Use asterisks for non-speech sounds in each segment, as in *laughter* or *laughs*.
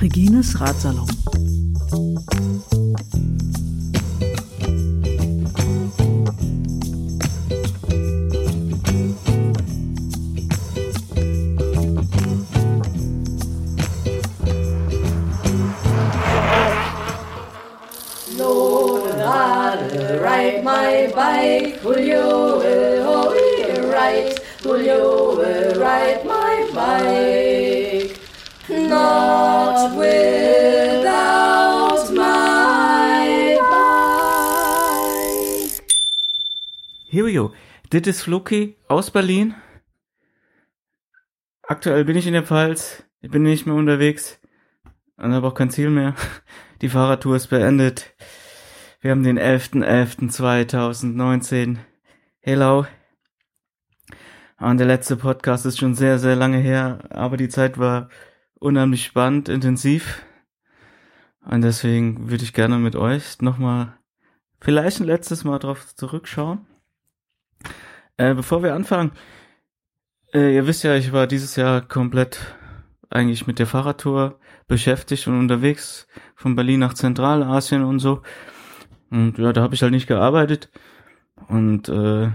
Regines Ratsalon. Not without my bike. Here we go. Dit ist Floki aus Berlin. Aktuell bin ich in der Pfalz. Ich bin nicht mehr unterwegs. Und habe auch kein Ziel mehr. Die Fahrradtour ist beendet. Wir haben den 11.11.2019. Hello. Und der letzte Podcast ist schon sehr, sehr lange her, aber die Zeit war unheimlich spannend, intensiv. Und deswegen würde ich gerne mit euch nochmal vielleicht ein letztes Mal drauf zurückschauen. Äh, bevor wir anfangen, äh, ihr wisst ja, ich war dieses Jahr komplett eigentlich mit der Fahrradtour beschäftigt und unterwegs von Berlin nach Zentralasien und so. Und ja, da habe ich halt nicht gearbeitet. Und äh,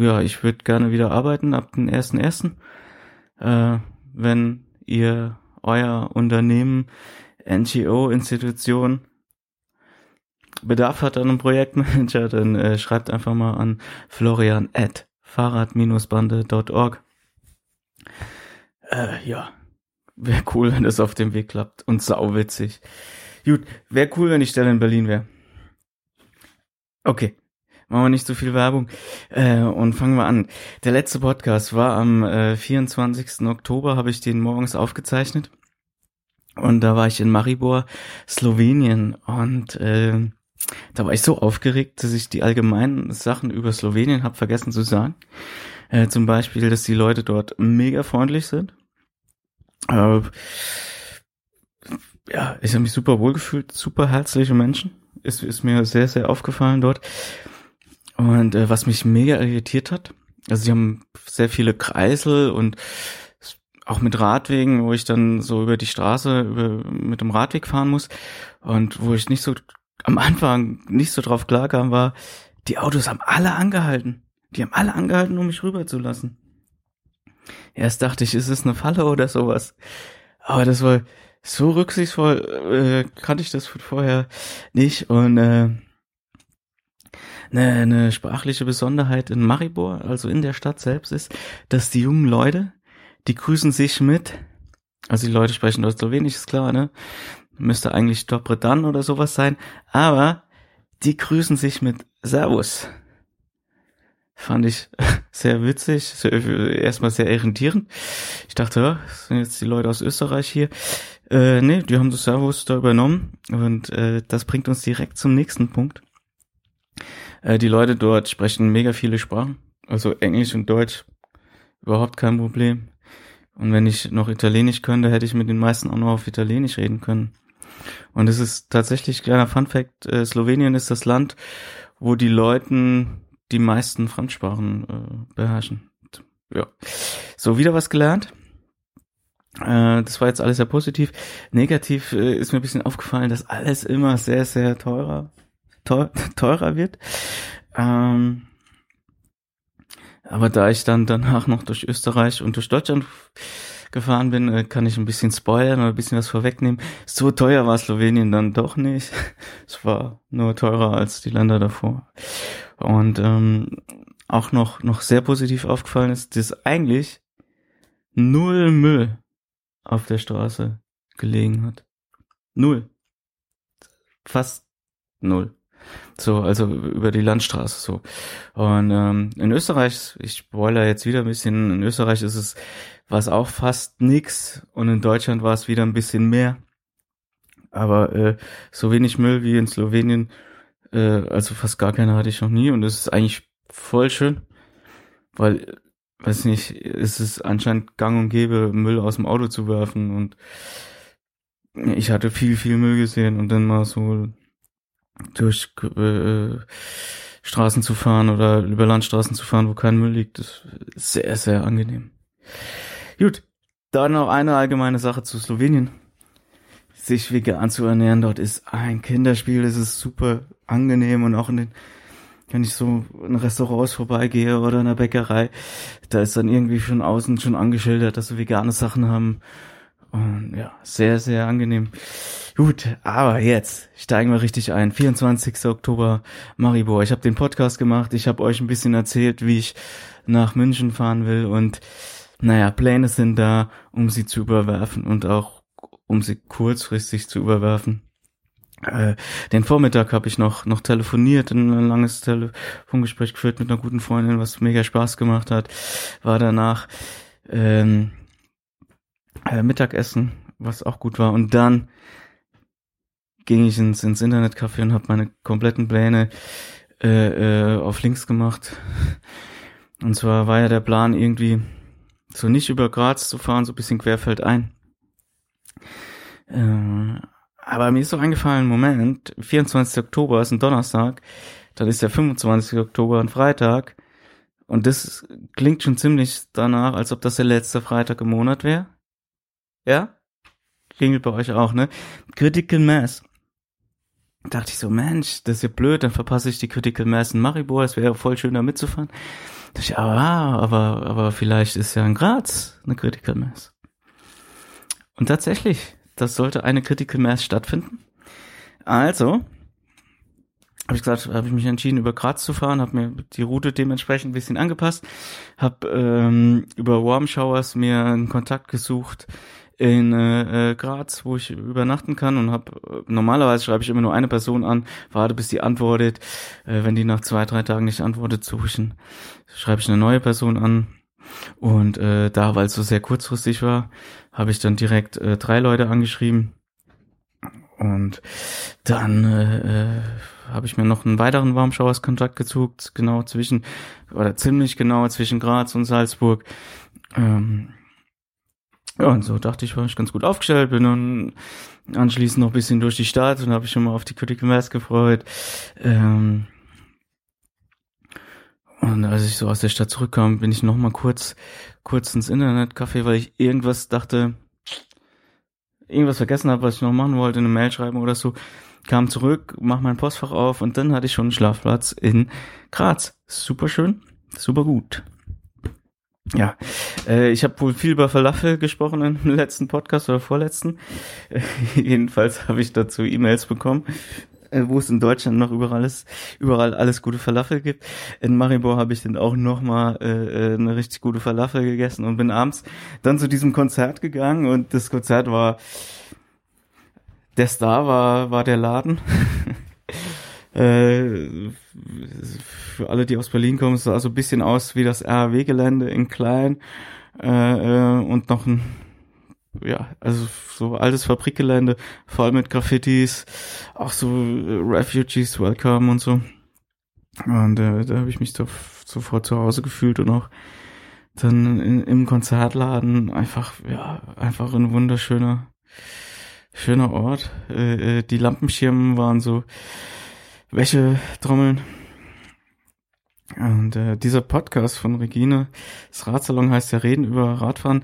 ja, ich würde gerne wieder arbeiten ab dem ersten ersten. Äh, wenn ihr euer Unternehmen, NGO, Institution Bedarf hat an einem Projektmanager, *laughs* dann äh, schreibt einfach mal an florian at fahrrad-bande.org. Äh, ja, wäre cool, wenn das auf dem Weg klappt und sauwitzig. Gut, wäre cool, wenn die Stelle in Berlin wäre. Okay, machen wir nicht so viel Werbung äh, und fangen wir an. Der letzte Podcast war am äh, 24. Oktober, habe ich den morgens aufgezeichnet und da war ich in Maribor, Slowenien und äh, da war ich so aufgeregt, dass ich die allgemeinen Sachen über Slowenien habe vergessen zu sagen. Äh, zum Beispiel, dass die Leute dort mega freundlich sind. Äh, ja, ich habe mich super wohl gefühlt, super herzliche Menschen ist, ist mir sehr, sehr aufgefallen dort. Und äh, was mich mega irritiert hat, also sie haben sehr viele Kreisel und auch mit Radwegen, wo ich dann so über die Straße über, mit dem Radweg fahren muss und wo ich nicht so am Anfang nicht so drauf klarkam, war, die Autos haben alle angehalten. Die haben alle angehalten, um mich rüberzulassen. Erst dachte ich, ist es eine Falle oder sowas. Aber das war, so rücksichtsvoll äh, kannte ich das vorher nicht und äh, eine, eine sprachliche Besonderheit in Maribor, also in der Stadt selbst, ist, dass die jungen Leute, die grüßen sich mit, also die Leute sprechen dort Slowenisch, ist klar, ne? Müsste eigentlich Dobre Dan oder sowas sein, aber die grüßen sich mit Servus. Fand ich *laughs* sehr witzig, sehr, erstmal sehr irritierend. Ich dachte, ja, sind jetzt die Leute aus Österreich hier. Äh, nee, die haben das Servus da übernommen und äh, das bringt uns direkt zum nächsten Punkt. Äh, die Leute dort sprechen mega viele Sprachen, also Englisch und Deutsch, überhaupt kein Problem. Und wenn ich noch Italienisch könnte, hätte ich mit den meisten auch noch auf Italienisch reden können. Und es ist tatsächlich kleiner Fun Fact, äh, Slowenien ist das Land, wo die Leuten die meisten Fremdsprachen äh, beherrschen. Ja. So, wieder was gelernt. Äh, das war jetzt alles sehr positiv. Negativ äh, ist mir ein bisschen aufgefallen, dass alles immer sehr, sehr teurer, *laughs* teurer wird. Ähm, aber da ich dann danach noch durch Österreich und durch Deutschland gefahren bin, äh, kann ich ein bisschen spoilern oder ein bisschen was vorwegnehmen. So teuer war Slowenien dann doch nicht. *laughs* Es war nur teurer als die Länder davor. Und ähm, auch noch, noch sehr positiv aufgefallen ist, dass eigentlich null Müll auf der Straße gelegen hat. Null. Fast null. So, also über die Landstraße so. Und ähm, in Österreich, ich spoiler jetzt wieder ein bisschen, in Österreich ist es, war es auch fast nix und in Deutschland war es wieder ein bisschen mehr. Aber äh, so wenig Müll wie in Slowenien, äh, also fast gar keiner hatte ich noch nie und das ist eigentlich voll schön, weil weiß nicht, ist es anscheinend gang und gäbe, Müll aus dem Auto zu werfen und ich hatte viel, viel Müll gesehen und dann mal so durch, äh, Straßen zu fahren oder über Landstraßen zu fahren, wo kein Müll liegt. Ist sehr, sehr angenehm. Gut, dann noch eine allgemeine Sache zu Slowenien. Sich vegan zu ernähren dort ist ein Kinderspiel. Es ist super angenehm und auch in den, wenn ich so in Restaurants vorbeigehe oder in der Bäckerei, da ist dann irgendwie schon außen schon angeschildert, dass sie vegane Sachen haben. Und ja, sehr, sehr angenehm. Gut, aber jetzt steigen wir richtig ein. 24. Oktober, Maribor. Ich habe den Podcast gemacht. Ich habe euch ein bisschen erzählt, wie ich nach München fahren will. Und naja, Pläne sind da, um sie zu überwerfen und auch um sie kurzfristig zu überwerfen. Äh, den Vormittag habe ich noch noch telefoniert, ein langes Telefongespräch geführt mit einer guten Freundin, was mega Spaß gemacht hat. War danach ähm, äh, Mittagessen, was auch gut war. Und dann ging ich ins, ins Internetcafé und habe meine kompletten Pläne äh, äh, auf links gemacht. Und zwar war ja der Plan irgendwie so nicht über Graz zu fahren, so ein bisschen querfeldein. Äh, aber mir ist so eingefallen, Moment, 24. Oktober ist ein Donnerstag, dann ist der 25. Oktober ein Freitag. Und das klingt schon ziemlich danach, als ob das der letzte Freitag im Monat wäre. Ja? Klingelt bei euch auch, ne? Critical Mass. Dachte ich so, Mensch, das ist ja blöd, dann verpasse ich die Critical Mass in Maribor, es wäre voll schön da mitzufahren. Dachte ich, ah, aber, aber vielleicht ist ja in Graz eine Critical Mass. Und tatsächlich, das sollte eine Critical Mass stattfinden. Also, habe ich gesagt, habe ich mich entschieden, über Graz zu fahren, habe mir die Route dementsprechend ein bisschen angepasst, habe ähm, über Warm Showers mir einen Kontakt gesucht in äh, äh, Graz, wo ich übernachten kann und habe normalerweise schreibe ich immer nur eine Person an, warte bis die antwortet. Äh, wenn die nach zwei, drei Tagen nicht antwortet, suche ich ein, schreibe ich eine neue Person an. Und äh, da, weil es so sehr kurzfristig war, habe ich dann direkt äh, drei Leute angeschrieben. Und dann äh, äh, habe ich mir noch einen weiteren Warmschauerskontakt gesucht, genau zwischen, oder ziemlich genau zwischen Graz und Salzburg. Ähm, ja, und so dachte ich, war ich ganz gut aufgestellt, bin dann anschließend noch ein bisschen durch die Stadt und habe ich schon mal auf die Critical Mass gefreut. Ähm, und als ich so aus der Stadt zurückkam, bin ich noch mal kurz, kurz ins Internetcafé, weil ich irgendwas dachte, irgendwas vergessen habe, was ich noch machen wollte, eine Mail schreiben oder so. Kam zurück, mach mein Postfach auf und dann hatte ich schon einen Schlafplatz in Graz. Super schön, super gut. Ja, äh, ich habe wohl viel über Falafel gesprochen im *laughs* letzten Podcast oder vorletzten. Äh, *laughs* jedenfalls habe ich dazu E-Mails bekommen, äh, wo es in Deutschland noch überall ist, überall alles gute Falafel gibt. In Maribor habe ich dann auch noch mal äh, äh, eine richtig gute Falafel gegessen und bin abends dann zu diesem Konzert gegangen und das Konzert war der Star war war der Laden. *laughs* Äh, für alle, die aus Berlin kommen, sah so ein bisschen aus wie das RAW-Gelände in klein äh, äh, und noch ein ja, also so altes Fabrikgelände, voll mit Graffitis, auch so äh, Refugees Welcome und so. Und äh, da habe ich mich so, sofort zu Hause gefühlt und auch dann in, im Konzertladen einfach, ja, einfach ein wunderschöner, schöner Ort. Äh die Lampenschirmen waren so Wäschetrommeln. Und äh, dieser Podcast von Regine, das Radsalon heißt ja Reden über Radfahren.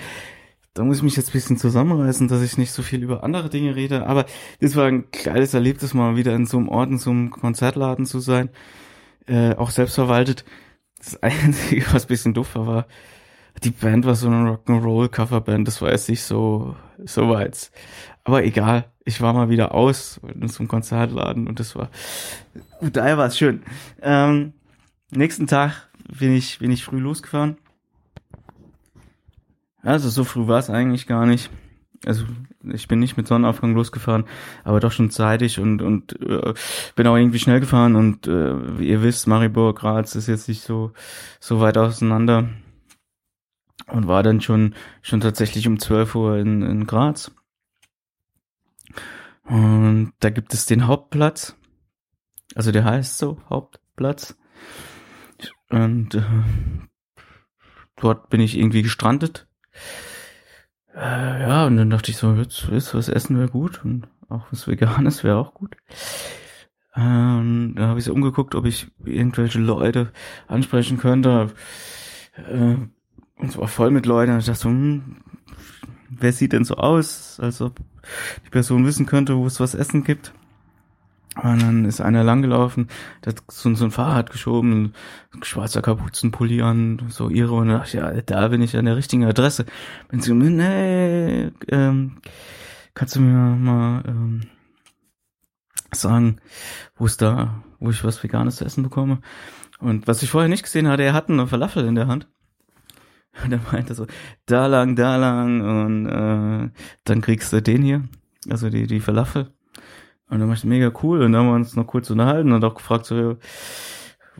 Da muss ich mich jetzt ein bisschen zusammenreißen, dass ich nicht so viel über andere Dinge rede. Aber das war ein kleines Erlebnis, mal wieder in so einem Ort, in so einem Konzertladen zu sein. Äh, auch selbstverwaltet. Das *laughs* Einzige, was ein bisschen doof war, war, die Band war so eine Rock'n'Roll-Coverband. Das war jetzt nicht so, so weit. Aber egal ich war mal wieder aus in so einem Konzertladen und das war, daher war es schön. Ähm, nächsten Tag bin ich, bin ich früh losgefahren. Also so früh war es eigentlich gar nicht. Also ich bin nicht mit Sonnenaufgang losgefahren, aber doch schon zeitig und und äh, bin auch irgendwie schnell gefahren und äh, ihr wisst, Maribor, Graz ist jetzt nicht so so weit auseinander und war dann schon schon tatsächlich um 12 Uhr in, in Graz. Und da gibt es den Hauptplatz. Also der heißt so, Hauptplatz. Und äh, dort bin ich irgendwie gestrandet. Äh, ja, und dann dachte ich so, jetzt, jetzt was essen wäre gut und auch was Veganes wäre auch gut. Ähm, da habe ich so umgeguckt, ob ich irgendwelche Leute ansprechen könnte. Äh, und es war voll mit Leuten. Und ich dachte so, hm, wer sieht denn so aus, als ob die Person wissen könnte, wo es was essen gibt. Und dann ist einer langgelaufen, der hat so, so ein Fahrrad geschoben, schwarzer Kapuzenpulli an, so ihre, und dann dachte ja, da bin ich an der richtigen Adresse. Wenn sie, nee, ähm, kannst du mir mal ähm, sagen, wo es da, wo ich was Veganes zu essen bekomme? Und was ich vorher nicht gesehen hatte, er hat eine Falafel in der Hand. Und er meinte so, da lang, da lang, und äh, dann kriegst du den hier, also die, die Falafel. Und dann war ich mega cool und dann haben wir uns noch kurz unterhalten und auch gefragt, so,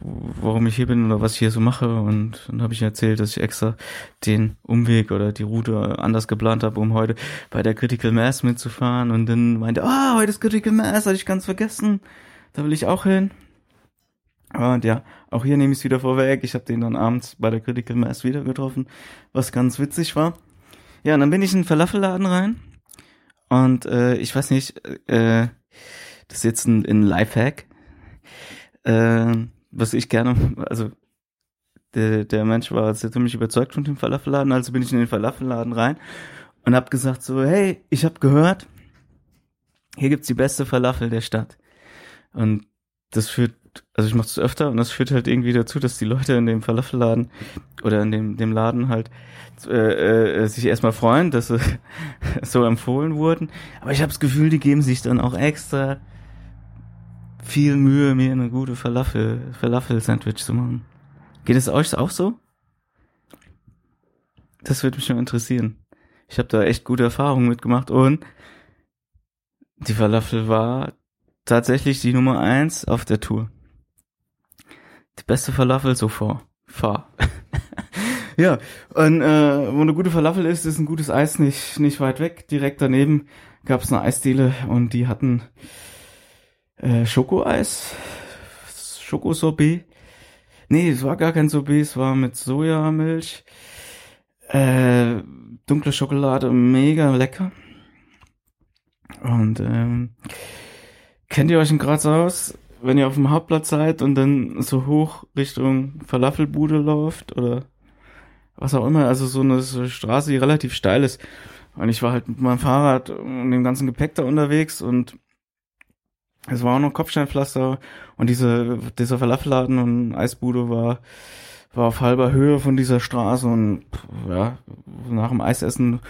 warum ich hier bin oder was ich hier so mache. Und dann habe ich erzählt, dass ich extra den Umweg oder die Route anders geplant habe, um heute bei der Critical Mass mitzufahren. Und dann meinte, ah, oh, heute ist Critical Mass, hatte ich ganz vergessen. Da will ich auch hin. Und ja, auch hier nehme ich es wieder vorweg. Ich habe den dann abends bei der Critical Mass wieder getroffen, was ganz witzig war. Ja, und dann bin ich in den Falafelladen rein. Und äh, ich weiß nicht, äh, das ist jetzt ein, ein Lifehack, äh, was ich gerne, also der, der Mensch war sehr ziemlich überzeugt von dem Falafelladen, also bin ich in den Falafelladen rein und hab gesagt so, hey, ich hab gehört, hier gibt's die beste Falafel der Stadt. Und das führt, also ich mach's das öfter und das führt halt irgendwie dazu, dass die Leute in dem Falafelladen oder in dem, dem Laden halt äh, äh, sich erstmal freuen, dass sie *laughs* so empfohlen wurden. Aber ich habe das Gefühl, die geben sich dann auch extra viel Mühe, mir eine gute Falafel, Falafel-Sandwich zu machen. Geht es euch auch so? Das würde mich schon interessieren. Ich habe da echt gute Erfahrungen mitgemacht und die Falafel war tatsächlich die Nummer eins auf der Tour. Die beste Falafel so vor. Fahr. *laughs* ja, und äh, wo eine gute Falafel ist, ist ein gutes Eis nicht, nicht weit weg. Direkt daneben gab's eine Eisdiele und die hatten äh, Schokoeis, Schokosorbet. Nee, es war gar kein Sorbet, es war mit Sojamilch. Äh, dunkle Schokolade, mega lecker. Und ähm, kennt ihr euch in Graz aus, wenn ihr auf dem Hauptplatz seid und dann so hoch Richtung Falafelbude läuft oder was auch immer, also so eine, so eine Straße, die relativ steil ist. Und ich war halt mit meinem Fahrrad und dem ganzen Gepäck da unterwegs und es war auch noch Kopfsteinpflaster und diese, dieser Falafelladen und Eisbude war, war auf halber Höhe von dieser Straße und ja, nach dem Eisessen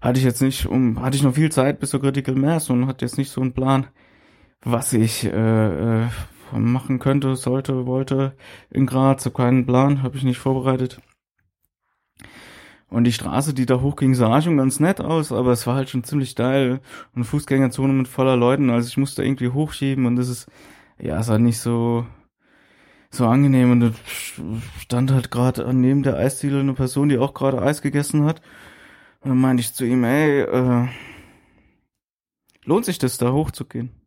hatte ich jetzt nicht, um, hatte ich noch viel Zeit bis zur Critical Mass und hatte jetzt nicht so einen Plan, was ich äh, äh, machen könnte, sollte, wollte in Graz. So keinen Plan, habe ich nicht vorbereitet. Und die Straße, die da hochging, sah schon ganz nett aus, aber es war halt schon ziemlich steil. Und Fußgängerzone mit voller Leuten, also ich musste irgendwie hochschieben und das ist, ja, es war nicht so, so angenehm. Und da stand halt gerade neben der Eisdiele eine Person, die auch gerade Eis gegessen hat. Und dann meinte ich zu ihm, ey, äh, lohnt sich das, da hochzugehen?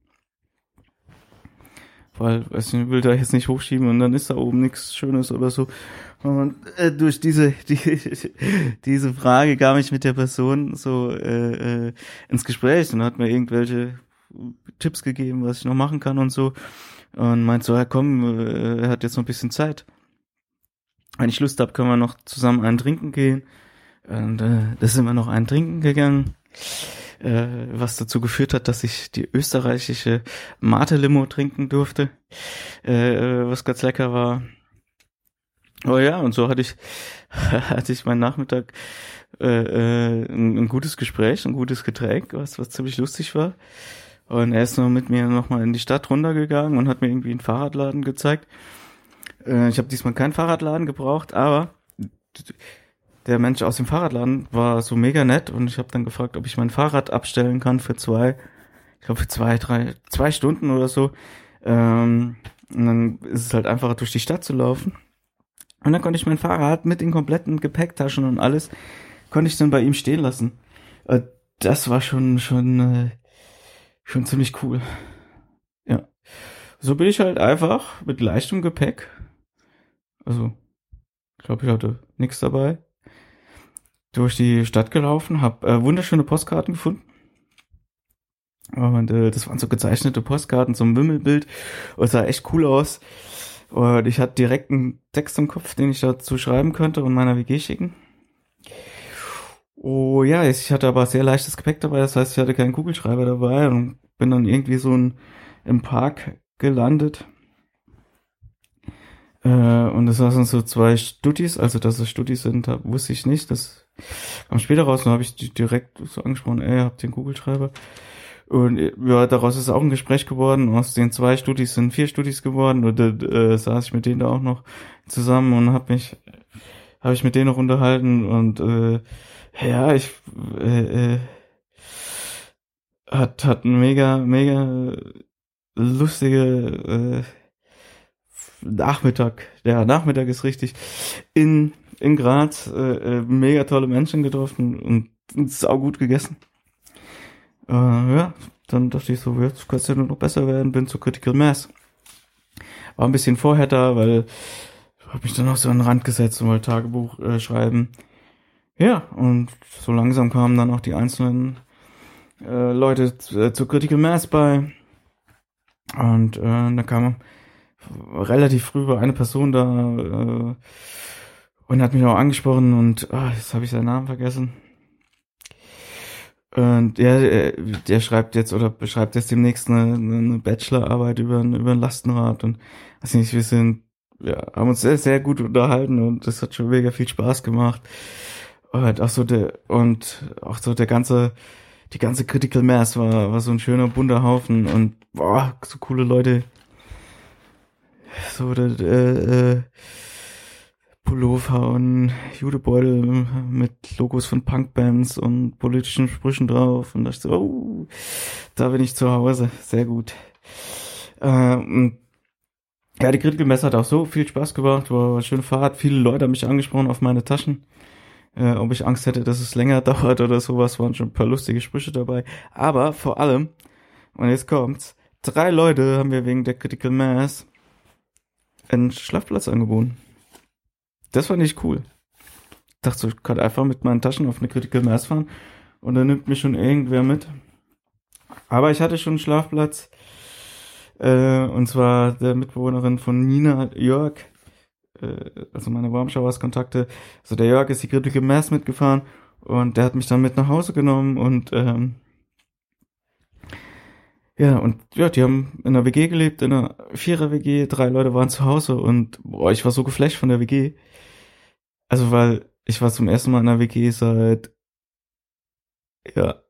Weil, weiß nicht, will da jetzt nicht hochschieben und dann ist da oben nichts Schönes oder so. Und äh, durch diese *laughs* die, diese Frage kam ich mit der Person so äh, äh, ins Gespräch und hat mir irgendwelche Tipps gegeben, was ich noch machen kann und so. Und meint so, ja komm, äh, er hat jetzt noch ein bisschen Zeit. Wenn ich Lust hab, können wir noch zusammen einen trinken gehen. Und äh, da sind wir noch einen trinken gegangen äh, was dazu geführt hat, dass ich die österreichische Mate-Limo trinken durfte, äh, was ganz lecker war. Oh ja, und so hatte ich, *laughs* hatte ich meinen Nachmittag äh, äh, ein, ein gutes Gespräch, ein gutes Getränk, was, was ziemlich lustig war. Und er ist noch mit mir nochmal in die Stadt runtergegangen und hat mir irgendwie einen Fahrradladen gezeigt. Äh, ich habe diesmal keinen Fahrradladen gebraucht, aber der Mensch aus dem Fahrradladen war so mega nett und ich habe dann gefragt, ob ich mein Fahrrad abstellen kann für zwei, ich glaube für zwei, drei, zwei Stunden oder so. Ähm, und dann ist es halt einfacher durch die Stadt zu laufen. Und dann konnte ich mein Fahrrad mit den kompletten Gepäcktaschen und alles, konnte ich dann bei ihm stehen lassen. Äh, das war schon, schon, äh, schon ziemlich cool. Ja. So bin ich halt einfach mit leichtem Gepäck. Also, ich glaube, ich hatte nichts dabei durch die Stadt gelaufen, habe äh, wunderschöne Postkarten gefunden. Und äh, das waren so gezeichnete Postkarten, so ein Wimmelbild. Und es sah echt cool aus. Und ich hatte direkt einen Text im Kopf, den ich dazu schreiben könnte und meiner WG schicken. Oh ja, ich hatte aber sehr leichtes Gepäck dabei, das heißt, ich hatte keinen Kugelschreiber dabei und bin dann irgendwie so ein, im Park gelandet. Äh, und das waren so zwei Studis, also dass es Studis sind, wusste ich nicht. Das kam später raus und habe ich direkt so angesprochen, ey, habt ihr einen Kugelschreiber? Und ja, daraus ist auch ein Gespräch geworden. Aus den zwei Studis sind vier Studis geworden. Und äh, saß ich mit denen da auch noch zusammen und habe mich, habe ich mit denen noch unterhalten. Und äh, ja, ich äh, äh, hat hat ein mega mega lustige äh, Nachmittag. Der Nachmittag ist richtig in in Graz äh, äh, mega tolle Menschen getroffen und, und sau gut gegessen. Äh, ja, dann dachte ich so, jetzt kann es ja nur noch besser werden, bin zu Critical Mass. War ein bisschen vorher da, weil ich habe mich dann noch so an den Rand gesetzt und wollte Tagebuch äh, schreiben. Ja, und so langsam kamen dann auch die einzelnen äh, Leute zu, äh, zu Critical Mass bei. Und äh, da kam relativ früh war eine Person da äh, und hat mich auch angesprochen und ah, jetzt habe ich seinen Namen vergessen. Und der, der schreibt jetzt oder beschreibt jetzt demnächst eine, eine Bachelorarbeit über, über ein Lastenrad und weiß nicht, wir sind, ja, haben uns sehr, sehr gut unterhalten und das hat schon mega viel Spaß gemacht. Und auch so der, und auch so der ganze, die ganze Critical Mass war, war so ein schöner bunter Haufen und boah, so coole Leute. So, der, äh, äh, Pullover und Judebeutel mit Logos von Punkbands und politischen Sprüchen drauf. Und dachte so, oh, da bin ich zu Hause, sehr gut. Ähm, ja, die Critical Mess hat auch so viel Spaß gemacht, war eine schöne Fahrt, viele Leute haben mich angesprochen auf meine Taschen, äh, ob ich Angst hätte, dass es länger *laughs* dauert oder sowas, waren schon ein paar lustige Sprüche dabei, aber vor allem, und jetzt kommt's, drei Leute haben mir wegen der Critical Mass einen Schlafplatz angeboten. Das fand ich cool. Ich dachte, ich kann einfach mit meinen Taschen auf eine Critical Mass fahren und dann nimmt mich schon irgendwer mit. Aber ich hatte schon einen Schlafplatz. Äh, und zwar der Mitbewohnerin von Nina Jörg. Äh, also meine Warmschauers-Kontakte. Also der Jörg ist die Critical Mass mitgefahren und der hat mich dann mit nach Hause genommen und ähm, ja, und ja, die haben in einer WG gelebt, in einer Vierer-WG, drei Leute waren zu Hause und boah, ich war so geflasht von der WG. Also, weil ich war zum ersten Mal in einer WG seit, ja,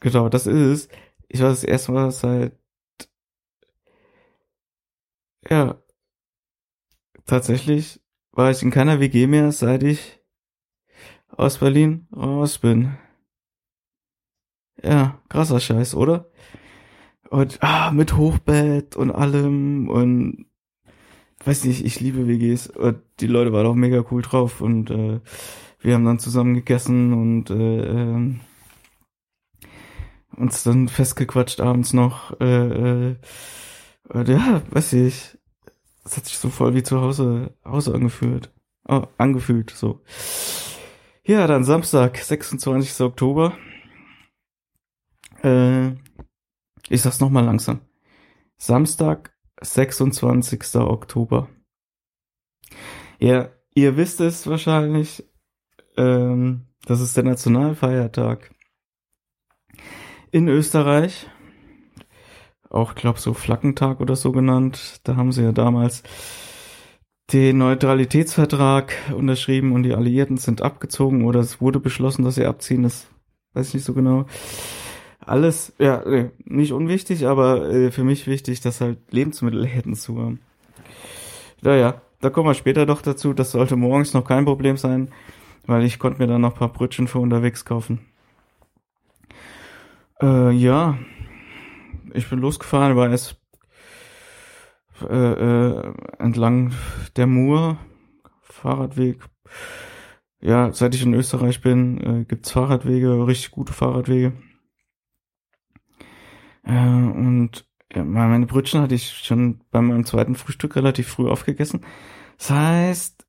genau, das ist es. Ich war das erste Mal seit, ja, tatsächlich war ich in keiner WG mehr, seit ich aus Berlin raus bin. Ja, krasser Scheiß, oder? Und ah, mit Hochbett und allem und weiß nicht, ich liebe WGs. Und die Leute waren auch mega cool drauf und äh, wir haben dann zusammen gegessen und äh, äh, uns dann festgequatscht abends noch. Äh, äh, und ja, weiß ich, es hat sich so voll wie zu Hause, Hause angefühlt. Oh, angefühlt, so. Ja, dann Samstag, 26. Oktober. Äh, ich sag's nochmal langsam. Samstag, 26. Oktober. Ja, ihr wisst es wahrscheinlich. Ähm, das ist der Nationalfeiertag in Österreich. Auch, glaub so Flaggentag oder so genannt. Da haben sie ja damals den Neutralitätsvertrag unterschrieben und die Alliierten sind abgezogen oder es wurde beschlossen, dass sie abziehen. Das weiß ich nicht so genau alles, ja, nicht unwichtig, aber äh, für mich wichtig, dass halt Lebensmittel hätten zu haben. Naja, da kommen wir später doch dazu. Das sollte morgens noch kein Problem sein, weil ich konnte mir dann noch paar Brötchen für unterwegs kaufen. Äh, ja, ich bin losgefahren, war es äh, äh, entlang der Mur, Fahrradweg. Ja, seit ich in Österreich bin, äh, gibt's Fahrradwege, richtig gute Fahrradwege. Äh, und meine Brötchen hatte ich schon bei meinem zweiten Frühstück relativ früh aufgegessen. Das heißt,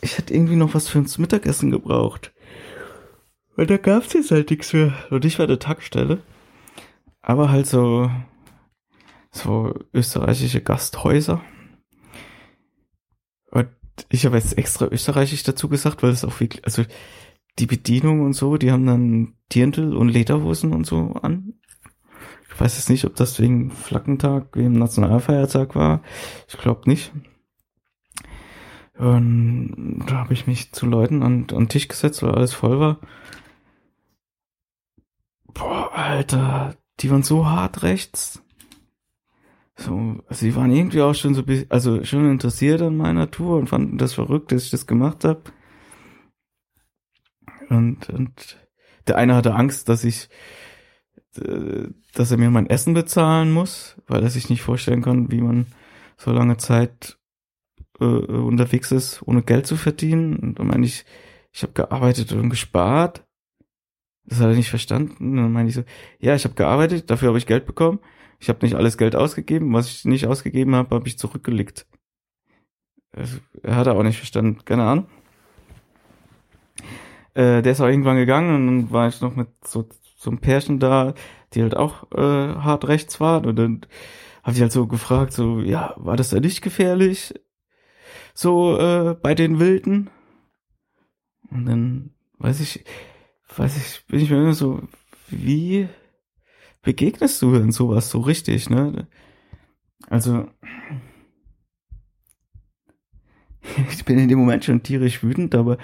ich hätte irgendwie noch was für ins Mittagessen gebraucht. Und da gab's jetzt halt nichts mehr. Und ich war der Tankstelle. Aber halt so, so österreichische Gasthäuser. Und ich habe jetzt extra österreichisch dazu gesagt, weil es auch wirklich, also die Bedienung und so, die haben dann Dirndl und Lederhosen und so an. Ich weiß jetzt nicht, ob das wegen Flaggentag, wegen Nationalfeiertag war. Ich glaube nicht. Und da habe ich mich zu Leuten an, an den Tisch gesetzt, weil alles voll war. Boah, Alter, die waren so hart rechts. So, also die waren irgendwie auch schon so, also schon interessiert an meiner Tour und fanden das verrückt, dass ich das gemacht habe. Und, und der eine hatte Angst, dass ich, äh, dass er mir mein Essen bezahlen muss, weil er sich nicht vorstellen kann, wie man so lange Zeit äh, unterwegs ist, ohne Geld zu verdienen. Und dann meine ich, ich habe gearbeitet und gespart. Das hat er nicht verstanden. Und dann meine ich so, ja, ich habe gearbeitet, dafür habe ich Geld bekommen. Ich habe nicht alles Geld ausgegeben. Was ich nicht ausgegeben habe, habe ich zurückgelegt. Also, er hat er auch nicht verstanden. Keine Ahnung. Äh, der ist auch irgendwann gegangen und dann war ich noch mit so, so einem Pärchen da, die halt auch äh, hart rechts waren. Und dann habe ich halt so gefragt, so, ja, war das da nicht gefährlich? So äh, bei den Wilden? Und dann weiß ich, weiß ich, bin ich mir immer so, wie begegnest du denn sowas so richtig, ne? Also, *laughs* ich bin in dem Moment schon tierisch wütend, aber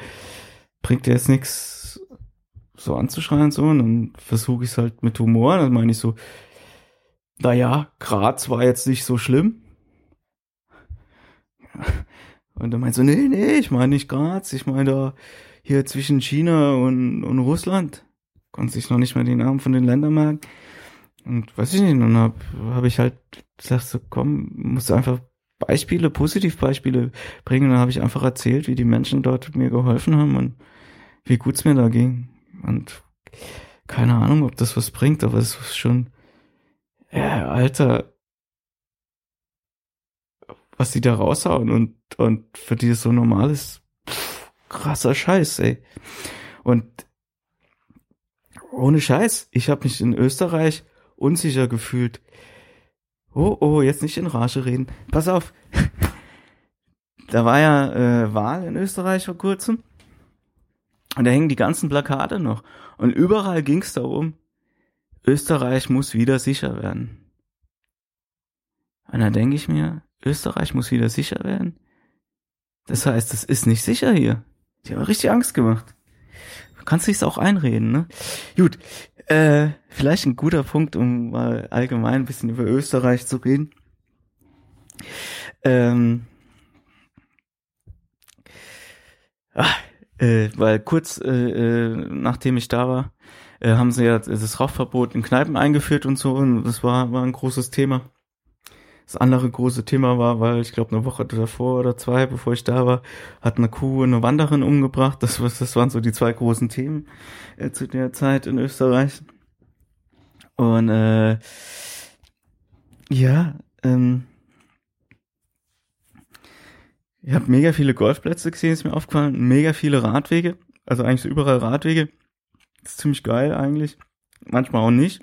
bringt dir jetzt nichts so anzuschreien so und dann versuche ich es halt mit Humor, dann meine ich so, naja, Graz war jetzt nicht so schlimm. Und dann meinst du, nee, nee, ich meine nicht Graz, ich meine da hier zwischen China und, und Russland. Konnte sich noch nicht mal die Namen von den Ländern merken. Und weiß ich nicht, dann habe hab ich halt gesagt, so komm, musst du einfach Beispiele, Positivbeispiele bringen. Dann habe ich einfach erzählt, wie die Menschen dort mir geholfen haben und wie gut's mir da ging. Und keine Ahnung, ob das was bringt, aber es ist schon, ja, Alter, was die da raushauen und, und für die es so normal ist, krasser Scheiß, ey. Und ohne Scheiß, ich habe mich in Österreich unsicher gefühlt. Oh, oh, jetzt nicht in Rage reden. Pass auf. *laughs* da war ja äh, Wahl in Österreich vor kurzem. Und da hängen die ganzen Plakate noch. Und überall ging es darum, Österreich muss wieder sicher werden. Und da denke ich mir, Österreich muss wieder sicher werden. Das heißt, es ist nicht sicher hier. Die haben richtig Angst gemacht. Du kannst dich's auch einreden, ne? Gut, äh, vielleicht ein guter Punkt, um mal allgemein ein bisschen über Österreich zu reden. Ähm, ach, äh, weil kurz äh, äh, nachdem ich da war, äh, haben sie ja das Rauchverbot in Kneipen eingeführt und so und das war, war ein großes Thema. Das andere große Thema war, weil ich glaube eine Woche davor oder zwei, bevor ich da war, hat eine Kuh eine Wanderin umgebracht. Das, das waren so die zwei großen Themen äh, zu der Zeit in Österreich. Und äh, ja, ähm, ich habe mega viele Golfplätze gesehen, ist mir aufgefallen, mega viele Radwege, also eigentlich so überall Radwege. Das ist ziemlich geil eigentlich. Manchmal auch nicht.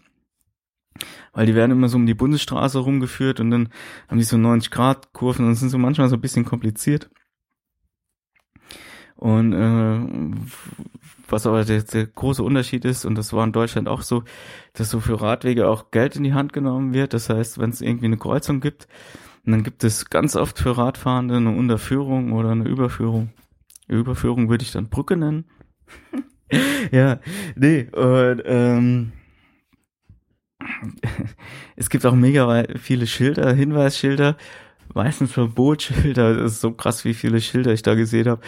Weil die werden immer so um die Bundesstraße rumgeführt und dann haben die so 90 Grad Kurven und sind so manchmal so ein bisschen kompliziert. Und äh, was aber der, der große Unterschied ist, und das war in Deutschland auch so, dass so für Radwege auch Geld in die Hand genommen wird. Das heißt, wenn es irgendwie eine Kreuzung gibt, dann gibt es ganz oft für Radfahrende eine Unterführung oder eine Überführung. Überführung würde ich dann Brücke nennen. *laughs* ja, nee, und ähm, *laughs* es gibt auch mega viele Schilder, Hinweisschilder, meistens Verbotsschilder. Das ist so krass, wie viele Schilder ich da gesehen habe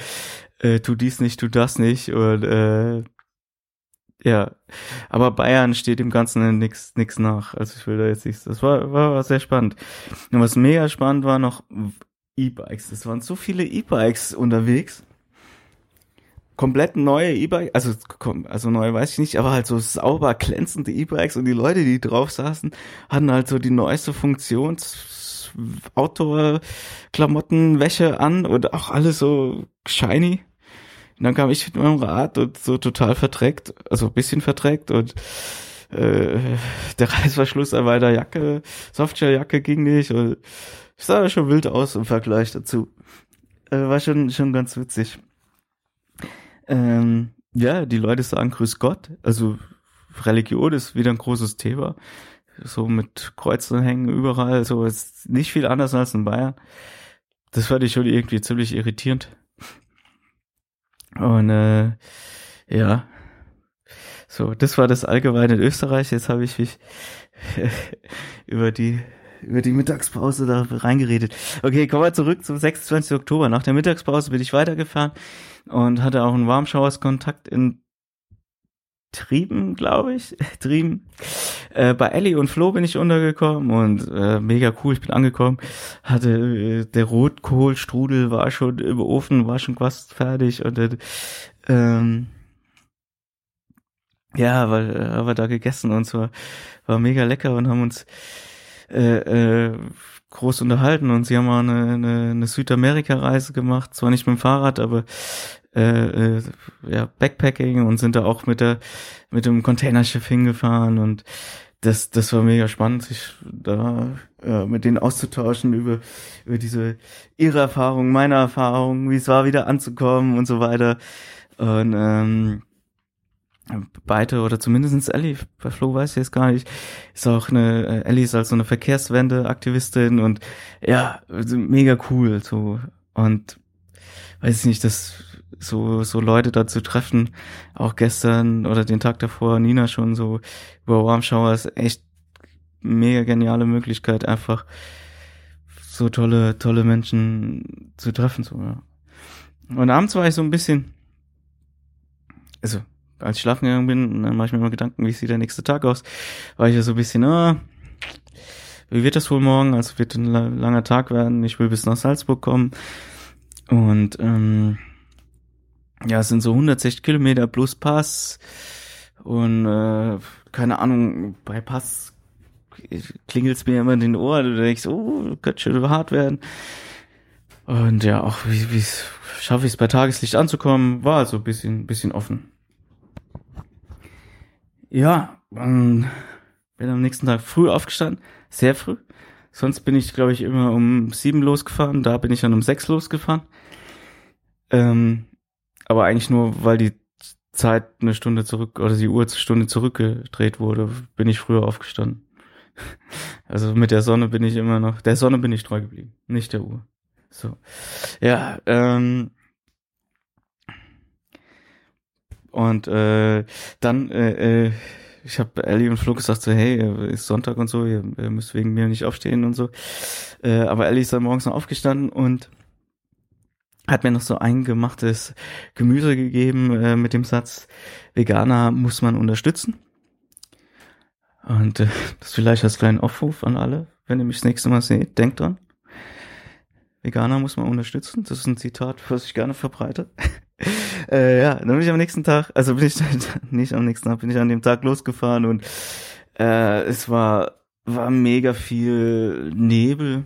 äh, tu dies nicht, tu das nicht und äh, ja, aber Bayern steht dem Ganzen nix nach. Also ich will da jetzt nichts. Das war, war, war sehr spannend. Und was mega spannend war noch E-Bikes. Es waren so viele E-Bikes unterwegs. Komplett neue E-Bikes, also, also neue weiß ich nicht, aber halt so sauber glänzende E-Bikes und die Leute, die drauf saßen, hatten halt so die neueste Funktions Outdoor-Klamotten, Wäsche an und auch alles so shiny. Und dann kam ich mit meinem Rad und so total verdreckt, also bisschen verdreckt und äh, der Reißverschluss an meiner Jacke, Softshelljacke ging nicht und ich sah schon wild aus im Vergleich dazu. Äh, war schon, schon ganz witzig. Ähm, ja, die Leute sagen Grüß Gott, also Religion ist wieder ein großes Thema. So mit Kreuzen hängen überall, so ist nicht viel anders als in Bayern. Das fand ich schon irgendwie ziemlich irritierend. Und äh, ja, so, das war das Allgemeine in Österreich. Jetzt habe ich mich *laughs* über die über die Mittagspause da reingeredet. Okay, kommen wir zurück zum 26. Oktober. Nach der Mittagspause bin ich weitergefahren und hatte auch einen Warmschauerskontakt in Trieben, glaube ich. *laughs* Trieben. Äh, bei Ellie und Flo bin ich untergekommen und äh, mega cool, ich bin angekommen. Hatte äh, der Rotkohlstrudel war schon im Ofen, war schon fast fertig und äh, ähm, ja, weil äh, haben wir da gegessen und zwar war mega lecker und haben uns äh, äh, groß unterhalten und sie haben auch eine, eine, eine Südamerika-Reise gemacht, zwar nicht mit dem Fahrrad, aber äh, äh, ja, Backpacking und sind da auch mit der mit dem Containerschiff hingefahren und das das war mega spannend, sich da äh, mit denen auszutauschen über über diese ihre Erfahrung, meine Erfahrung, wie es war wieder anzukommen und so weiter. Und ähm, beide oder zumindestens Ellie, bei Flo weiß ich jetzt gar nicht, ist auch eine, äh, Ellie ist halt so eine Verkehrswende-Aktivistin und ja, also mega cool, so, und weiß ich nicht, das, so, so Leute da zu treffen, auch gestern oder den Tag davor, Nina schon so über Warmschauer ist echt mega geniale Möglichkeit, einfach so tolle, tolle Menschen zu treffen, so, ja. Und abends war ich so ein bisschen, also als ich schlafen gegangen bin, dann mache ich mir immer Gedanken, wie sieht der nächste Tag aus. War ich ja so ein bisschen, ah, wie wird das wohl morgen? Also wird ein langer Tag werden. Ich will bis nach Salzburg kommen. Und ähm, ja, es sind so 160 Kilometer plus Pass. Und äh, keine Ahnung, bei Pass klingelt's mir immer in den Ohren. Du denkst, oh, könnte schon hart werden. Und ja, auch wie, wie schaffe ich es bei Tageslicht anzukommen, war also ein bisschen, bisschen offen. Ja, ähm, bin am nächsten Tag früh aufgestanden, sehr früh. Sonst bin ich, glaube ich, immer um sieben losgefahren. Da bin ich dann um sechs losgefahren. Ähm, aber eigentlich nur, weil die Zeit eine Stunde zurück oder die Uhr eine Stunde zurückgedreht wurde, bin ich früher aufgestanden. *laughs* Also mit der Sonne bin ich immer noch, der Sonne bin ich treu geblieben, nicht der Uhr. So. Ja, ähm, Und äh, dann, äh, äh, ich habe Ellie und Flo gesagt so, hey, ist Sonntag und so, ihr, ihr müsst wegen mir nicht aufstehen und so. Äh, aber Ellie ist dann morgens noch aufgestanden und hat mir noch so eingemachtes Gemüse gegeben äh, mit dem Satz, Veganer muss man unterstützen. Und äh, das vielleicht als kleinen Aufruf an alle, wenn ihr mich das nächste Mal seht, denkt dran. Veganer muss man unterstützen. Das ist ein Zitat, was ich gerne verbreite. *laughs* äh, ja, dann bin ich am nächsten Tag, also bin ich *laughs* nicht am nächsten Tag, bin ich an dem Tag losgefahren und äh, es war war mega viel Nebel.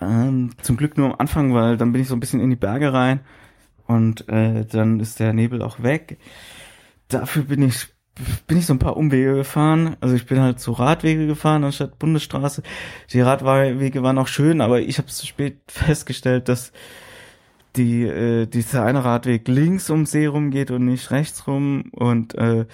Ähm, zum Glück nur am Anfang, weil dann bin ich so ein bisschen in die Berge rein und äh, dann ist der Nebel auch weg. Dafür bin ich bin ich so ein paar Umwege gefahren. Also ich bin halt so Radwege gefahren anstatt Bundesstraße. Die Radwege waren auch schön, aber ich habe zu spät *laughs* festgestellt, dass die äh, dieser eine Radweg links um See rum geht und nicht rechts rum und äh,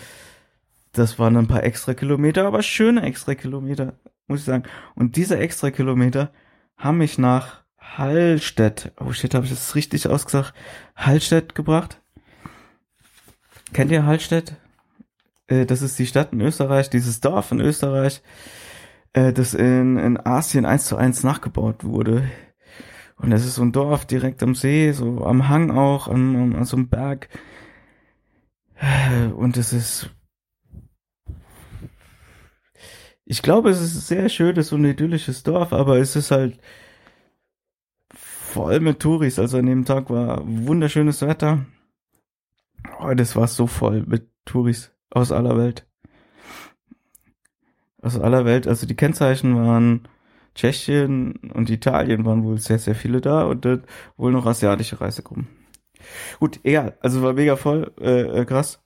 das waren ein paar extra Kilometer, aber schöne extra Kilometer, muss ich sagen. Und diese extra Kilometer haben mich nach Hallstedt, oh shit, habe ich das richtig ausgesagt, Hallstedt gebracht. Kennt ihr Hallstedt? Äh, das ist die Stadt in Österreich, dieses Dorf in Österreich, äh, das in, in Asien eins zu eins nachgebaut wurde. Und das ist so ein Dorf direkt am See, so am Hang auch, an, an, an so einem Berg. Und es ist. Ich glaube, es ist sehr schönes und idyllisches Dorf, aber es ist halt voll mit Touris. Also an dem Tag war wunderschönes Wetter. Oh, das war so voll mit Touris aus aller Welt. Aus aller Welt. Also die Kennzeichen waren Tschechien und Italien waren wohl sehr, sehr viele da und dann wohl noch asiatische Reisegruppen. Gut, egal. Also war mega voll, äh, äh, krass.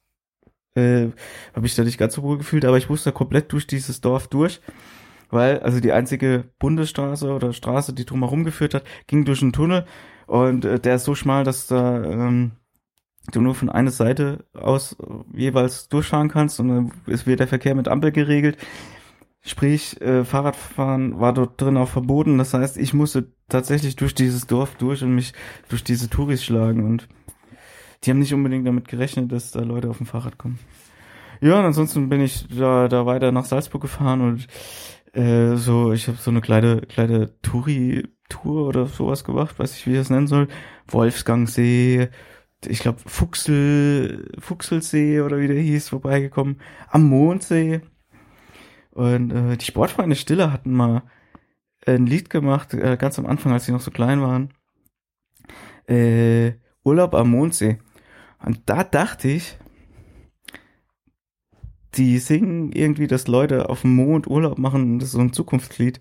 Äh, habe ich da nicht ganz so wohl gefühlt, aber ich musste komplett durch dieses Dorf durch, weil also die einzige Bundesstraße oder Straße, die drumherum geführt hat, ging durch einen Tunnel und äh, der ist so schmal, dass da ähm, du nur von einer Seite aus jeweils durchfahren kannst und dann ist wieder der Verkehr mit Ampel geregelt. Sprich, äh, Fahrradfahren war dort drin auch verboten. Das heißt, ich musste tatsächlich durch dieses Dorf durch und mich durch diese Touris schlagen. Und die haben nicht unbedingt damit gerechnet, dass da Leute auf dem Fahrrad kommen. Ja, und ansonsten bin ich da, da weiter nach Salzburg gefahren und äh, so, ich habe so eine kleine, kleine Touri-Tour oder sowas gemacht, weiß ich, wie ich das nennen soll. Wolfgangsee, ich glaube Fuchsel, Fuchselsee oder wie der hieß, vorbeigekommen. Am Mondsee und äh, die Sportfreunde Stille hatten mal ein Lied gemacht, äh, ganz am Anfang, als sie noch so klein waren. Äh, Urlaub am Mondsee. Und da dachte ich, die singen irgendwie, dass Leute auf dem Mond Urlaub machen, das ist so ein Zukunftslied.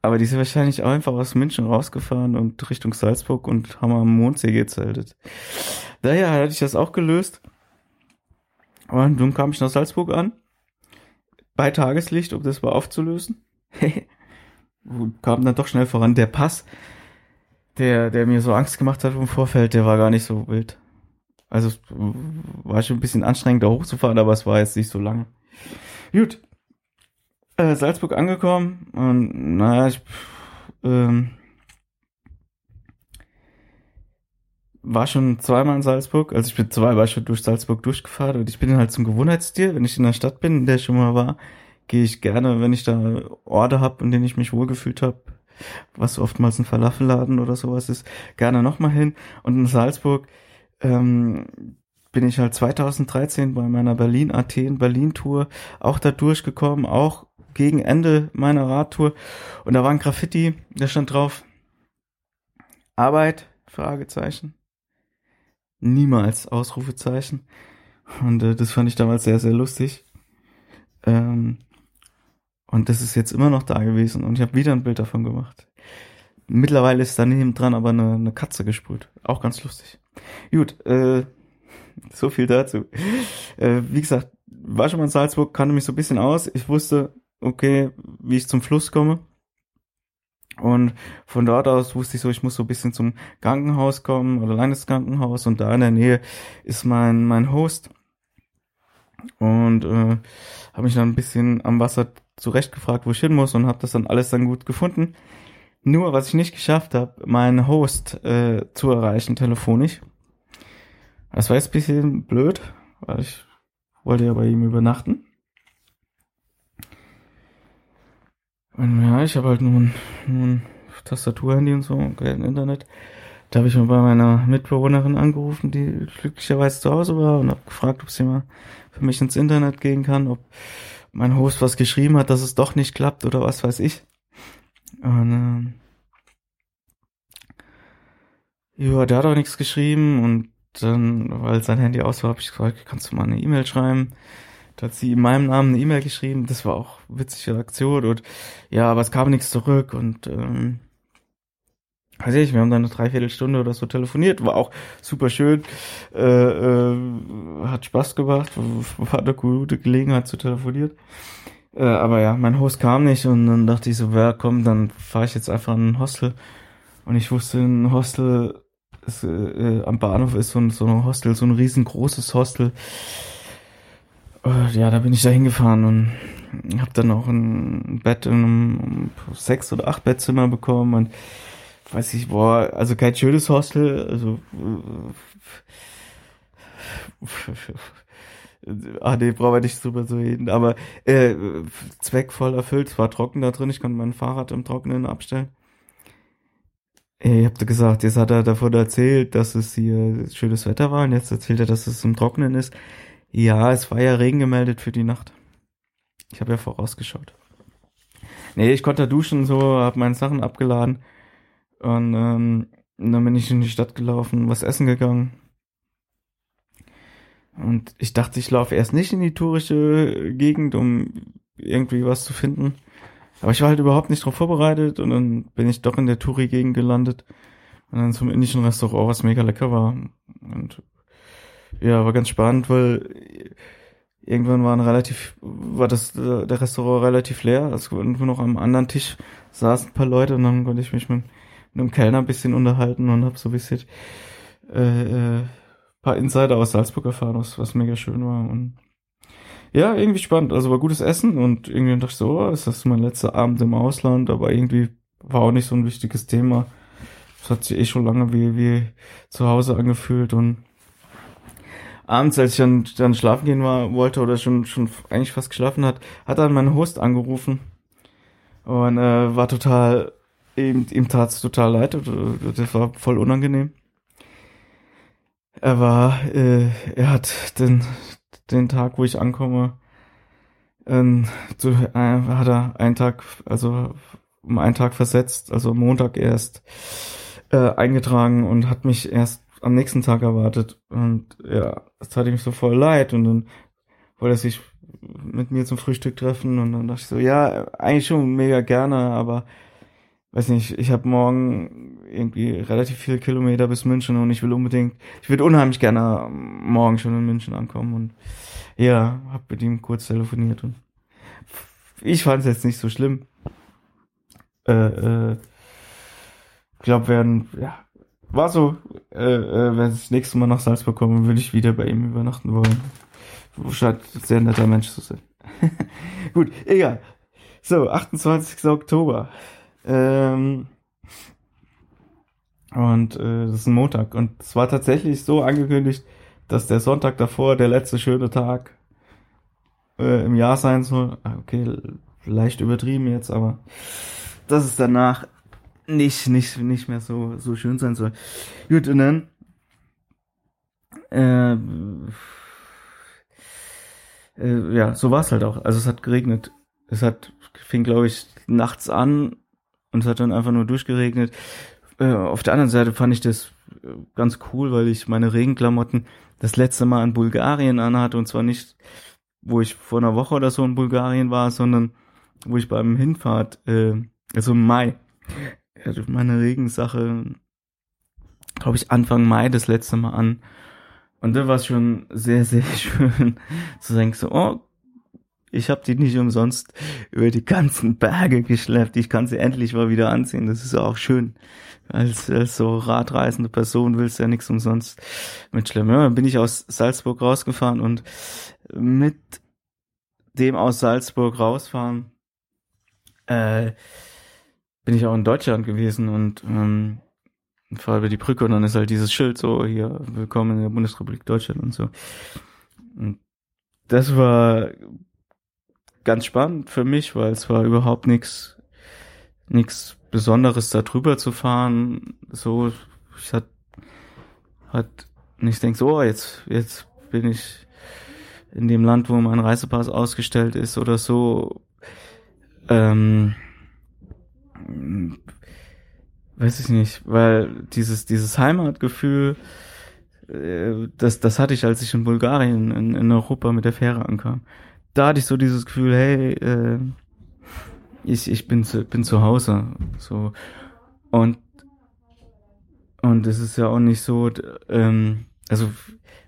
Aber die sind wahrscheinlich auch einfach aus München rausgefahren und Richtung Salzburg und haben am Mondsee gezeltet. Daher hatte ich das auch gelöst. Und nun kam ich nach Salzburg an bei Tageslicht, um das mal aufzulösen. *laughs* Kam dann doch schnell voran. Der Pass, der, der mir so Angst gemacht hat im Vorfeld, der war gar nicht so wild. Also war schon ein bisschen anstrengend, da hochzufahren, aber es war jetzt nicht so lang. Gut. Äh, Salzburg angekommen und naja, ich ähm, war schon zweimal in Salzburg. Also ich bin zweimal schon durch Salzburg durchgefahren und ich bin halt zum Gewohnheitstier. Wenn ich in der Stadt bin, in der ich schon mal war, gehe ich gerne, wenn ich da Orte habe, in denen ich mich wohlgefühlt habe, was oftmals ein Falafelladen oder sowas ist, gerne nochmal hin. Und in Salzburg ähm, bin ich halt 2013 bei meiner Berlin-Athen-Berlin-Tour auch da durchgekommen, auch gegen Ende meiner Radtour. Und da war ein Graffiti, da stand drauf Arbeit, Fragezeichen niemals Ausrufezeichen. Und äh, das fand ich damals sehr, sehr lustig. Ähm, und das ist jetzt immer noch da gewesen und ich habe wieder ein Bild davon gemacht. Mittlerweile ist daneben dran aber eine, eine Katze gesprüht. Auch ganz lustig. Gut, äh, *laughs* so viel dazu. Äh, wie gesagt, war schon mal in Salzburg, kannte mich so ein bisschen aus. Ich wusste, okay, wie ich zum Fluss komme. Und von dort aus wusste ich so, ich muss so ein bisschen zum Krankenhaus kommen oder Landeskrankenhaus und da in der Nähe ist mein, mein Host. Und äh, habe mich dann ein bisschen am Wasser zurecht gefragt, wo ich hin muss und habe das dann alles dann gut gefunden. Nur, was ich nicht geschafft habe, meinen Host äh, zu erreichen telefonisch. Das war jetzt ein bisschen blöd, weil ich wollte ja bei ihm übernachten. Und ja, ich habe halt nur ein, nur ein Tastaturhandy und so, kein Internet. Da habe ich mal bei meiner Mitbewohnerin angerufen, die glücklicherweise zu Hause war und habe gefragt, ob sie mal für mich ins Internet gehen kann, ob mein Host was geschrieben hat, dass es doch nicht klappt oder was weiß ich. Und ähm, ja, der hat auch nichts geschrieben und dann, weil sein Handy aus war, habe ich gefragt, kannst du mal eine E-Mail schreiben? Da hat sie in meinem Namen eine E-Mail geschrieben. Das war auch witzige Aktion. Und ja, aber es kam nichts zurück. Und ähm, weiß ich, wir haben dann eine Dreiviertelstunde oder so telefoniert, war auch super schön, äh, äh, hat Spaß gemacht, *laughs* war eine gute Gelegenheit zu telefonieren. Äh, aber ja, mein Host kam nicht. Und dann dachte ich so, wer kommt, dann fahre ich jetzt einfach in ein Hostel. Und ich wusste, ein Hostel ist, äh, am Bahnhof ist so ein, so ein Hostel, so ein riesengroßes Hostel. äh, ja, da bin ich da hingefahren und habe dann auch ein Bett in einem sechs oder acht Bettzimmer bekommen und weiß ich, boah, also kein schönes Hostel, also *laughs* Ah nee, brauchen wir nicht drüber zu reden. Aber äh, zweckvoll erfüllt. Es war trocken da drin. Ich konnte mein Fahrrad im Trockenen abstellen. Ihr habt gesagt, jetzt hat er davon erzählt, dass es hier schönes Wetter war und jetzt erzählt er, dass es im Trockenen ist. Ja, es war ja Regen gemeldet für die Nacht. Ich habe ja vorausgeschaut. Nee, ich konnte duschen so, habe meine Sachen abgeladen und ähm, dann bin ich in die Stadt gelaufen, was essen gegangen. Und ich dachte, ich laufe erst nicht in die tourische Gegend, um irgendwie was zu finden. Aber ich war halt überhaupt nicht darauf vorbereitet und dann bin ich doch in der Touri-Gegend gelandet Und dann zum indischen Restaurant, was mega lecker war. Und ja, war ganz spannend, weil irgendwann waren relativ, war das der Restaurant relativ leer. Also nur noch am anderen Tisch saßen ein paar Leute und dann konnte ich mich mit, mit dem Kellner ein bisschen unterhalten und habe so ein bisschen äh, äh, paar Insider aus Salzburg erfahren, was, was mega schön war. Und ja, irgendwie spannend. Also war gutes Essen und irgendwie dachte ich so, oh, ist das mein letzter Abend im Ausland, aber irgendwie war auch nicht so ein wichtiges Thema. Das hat sich eh schon lange wie, wie zu Hause angefühlt und abends, als ich dann, dann schlafen gehen war, wollte oder schon, schon eigentlich fast geschlafen hat, hat dann mein Host angerufen und äh, war total, ihm, ihm tat's total leid, das war voll unangenehm. Er war, äh, er hat den, den Tag, wo ich ankomme, ähm, zu, äh, hat er einen Tag, also um einen Tag versetzt, also Montag erst äh, eingetragen und hat mich erst am nächsten Tag erwartet. Und ja, es tat ihm so voll leid und dann wollte er sich mit mir zum Frühstück treffen und dann dachte ich so, ja, eigentlich schon mega gerne, aber weiß nicht, ich habe morgen irgendwie relativ viele Kilometer bis München und ich will unbedingt, ich würde unheimlich gerne morgen schon in München ankommen und ja, hab mit ihm kurz telefoniert und ich fand es jetzt nicht so schlimm. Äh, äh, glaube, werden, ja, war so, äh, äh, wenn ich das nächste Mal nach Salzburg komme, würde ich wieder bei ihm übernachten wollen. Scheint sehr netter Mensch zu sein. *laughs* Gut, egal. So, 28. Oktober. Ähm, und äh, das ist ein Montag. Und es war tatsächlich so angekündigt, dass der Sonntag davor der letzte schöne Tag äh, im Jahr sein soll. Ah, okay, leicht übertrieben jetzt, aber dass es danach nicht, nicht, nicht mehr so, so schön sein soll. Gut, und dann äh, äh, ja, so war es halt auch. Also es hat geregnet. Es hat fing, glaube ich, nachts an und es hat dann einfach nur durchgeregnet. Äh, auf der anderen Seite fand ich das äh, ganz cool, weil ich meine Regenklamotten das letzte Mal in Bulgarien anhatte und zwar nicht, wo ich vor einer Woche oder so in Bulgarien war, sondern wo ich beim Hinfahrt, äh, also im Mai, meine Regensache, glaube ich, Anfang Mai das letzte Mal an. Und da war es schon sehr, sehr *laughs* schön zu denken, so, oh, ich habe die nicht umsonst über die ganzen Berge geschleppt. Ich kann sie endlich mal wieder anziehen. Das ist auch schön. Als, als so radreisende Person willst du ja nichts umsonst mitschleppen. Ja, dann bin ich aus Salzburg rausgefahren und mit dem aus Salzburg rausfahren äh, bin ich auch in Deutschland gewesen und ähm, fahre über die Brücke und dann ist halt dieses Schild so hier willkommen in der Bundesrepublik Deutschland und so. Und das war ganz spannend für mich, weil es war überhaupt nichts nichts Besonderes da drüber zu fahren. So, ich hat hat nicht denke so, oh, jetzt jetzt bin ich in dem Land, wo mein Reisepass ausgestellt ist oder so. Ähm, weiß ich nicht, weil dieses dieses Heimatgefühl äh, das, das hatte ich, als ich in Bulgarien, in, in Europa mit der Fähre ankam da hatte ich so dieses Gefühl, hey, äh, ich, ich bin zu, bin zu Hause. So. Und, und es ist ja auch nicht so, ähm, also,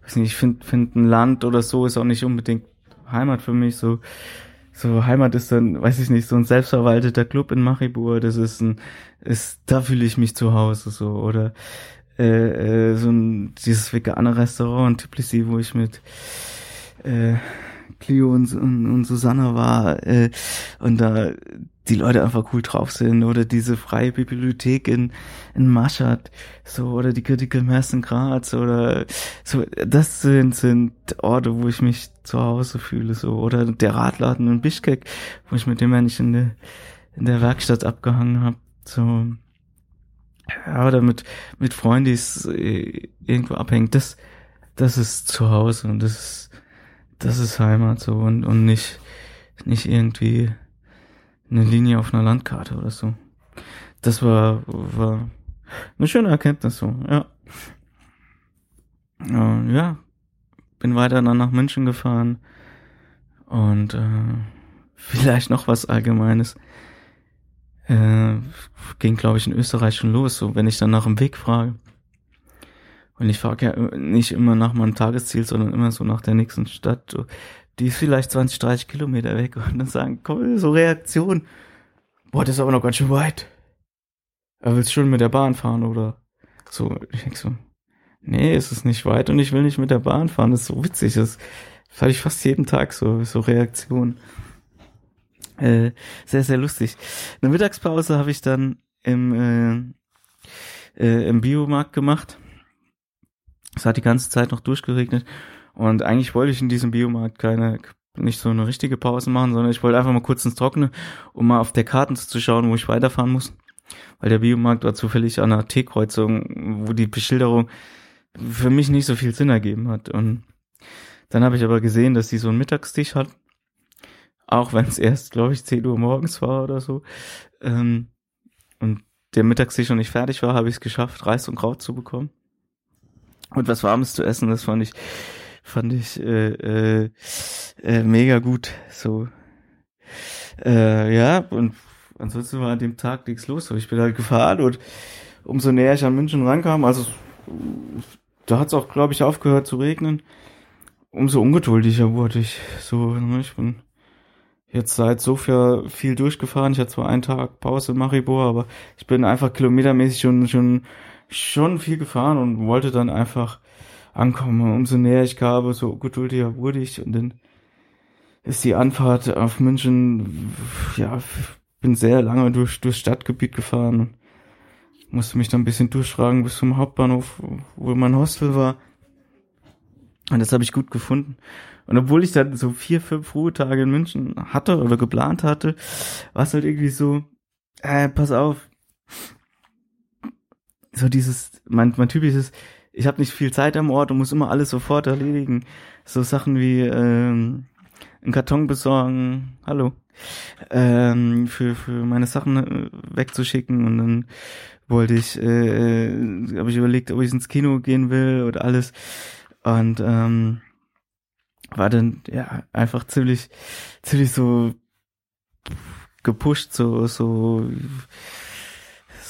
weiß nicht, ich finde, find ein Land oder so ist auch nicht unbedingt Heimat für mich. So, so Heimat ist dann, weiß ich nicht, so ein selbstverwalteter Club in Maribor. Das ist ein, ist, da fühle ich mich zu Hause so. Oder äh, äh, so ein dieses vegane Restaurant in Tbilisi, wo ich mit äh, Clio und, und, und Susanne war äh, und da die Leute einfach cool drauf sind oder diese freie Bibliothek in, in Maschat so oder die Critical Mass in Graz oder so das sind sind Orte wo ich mich zu Hause fühle so oder der Radladen in Bischkek wo ich mit dem Mensch in der in der Werkstatt abgehangen habe so. Ja oder mit mit Freunden die es äh, irgendwo abhängt das das ist zu Hause und das ist das ist Heimat so und, und nicht, nicht irgendwie eine Linie auf einer Landkarte oder so. Das war, war eine schöne Erkenntnis so, ja. Und ja, bin weiter dann nach München gefahren und äh, *laughs* vielleicht noch was Allgemeines. äh, ging, glaube ich, in Österreich schon los. So, wenn ich dann nach dem Weg frage. Und ich frage ja nicht immer nach meinem Tagesziel, sondern immer so nach der nächsten Stadt. Die ist vielleicht 20, 30 Kilometer weg. *laughs* Und dann sagen, komm, so Reaktion. Boah, das ist aber noch ganz schön weit. Er will schon mit der Bahn fahren oder so. Ich denk so, nee, es ist nicht weit und ich will nicht mit der Bahn fahren. Das ist so witzig. Das hatte ich fast jeden Tag so, so Reaktionen. Äh, sehr, sehr lustig. Eine Mittagspause habe ich dann im, äh, äh, im Biomarkt gemacht. Es hat die ganze Zeit noch durchgeregnet und eigentlich wollte ich in diesem Biomarkt keine, nicht so eine richtige Pause machen, sondern ich wollte einfach mal kurz ins Trockene, um mal auf der Karte zu schauen, wo ich weiterfahren muss. Weil der Biomarkt war zufällig an einer T-Kreuzung, wo die Beschilderung für mich nicht so viel Sinn ergeben hat. Und dann habe ich aber gesehen, dass sie so einen Mittagstisch hat. Auch wenn es *laughs* erst, glaube ich, 10 Uhr morgens war oder so. Ähm, und der Mittagstisch noch nicht fertig war, habe ich es geschafft, Reis und Kraut zu bekommen. Und was Warmes zu essen, das fand ich, fand ich äh, äh, äh, mega gut. So. Äh, ja, und ansonsten war an dem Tag nichts los. Aber ich bin halt gefahren und umso näher ich an München rankam, also da hat es auch, glaube ich, aufgehört zu regnen, umso ungeduldiger wurde ich. So, ne, ich bin jetzt seit so viel, viel durchgefahren. Ich hatte zwar einen Tag Pause in Maribor, aber ich bin einfach kilometermäßig schon, schon, schon viel gefahren und wollte dann einfach ankommen. Umso näher ich kam, so geduldiger wurde ich und dann ist die Anfahrt auf München, ja, bin sehr lange durch, durchs Stadtgebiet gefahren und musste mich dann ein bisschen durchfragen bis zum Hauptbahnhof, wo mein Hostel war. Und das habe ich gut gefunden. Und obwohl ich dann so vier, fünf Ruhetage in München hatte oder geplant hatte, war es halt irgendwie so, äh, pass auf. So dieses, mein, mein typisches, ich habe nicht viel Zeit am Ort und muss immer alles sofort erledigen. So Sachen wie ähm, einen Karton besorgen, hallo, ähm, für, für meine Sachen äh, wegzuschicken und dann wollte ich, äh, äh habe ich überlegt, ob ich ins Kino gehen will oder alles. Und ähm, war dann ja einfach ziemlich, ziemlich so gepusht, so, so,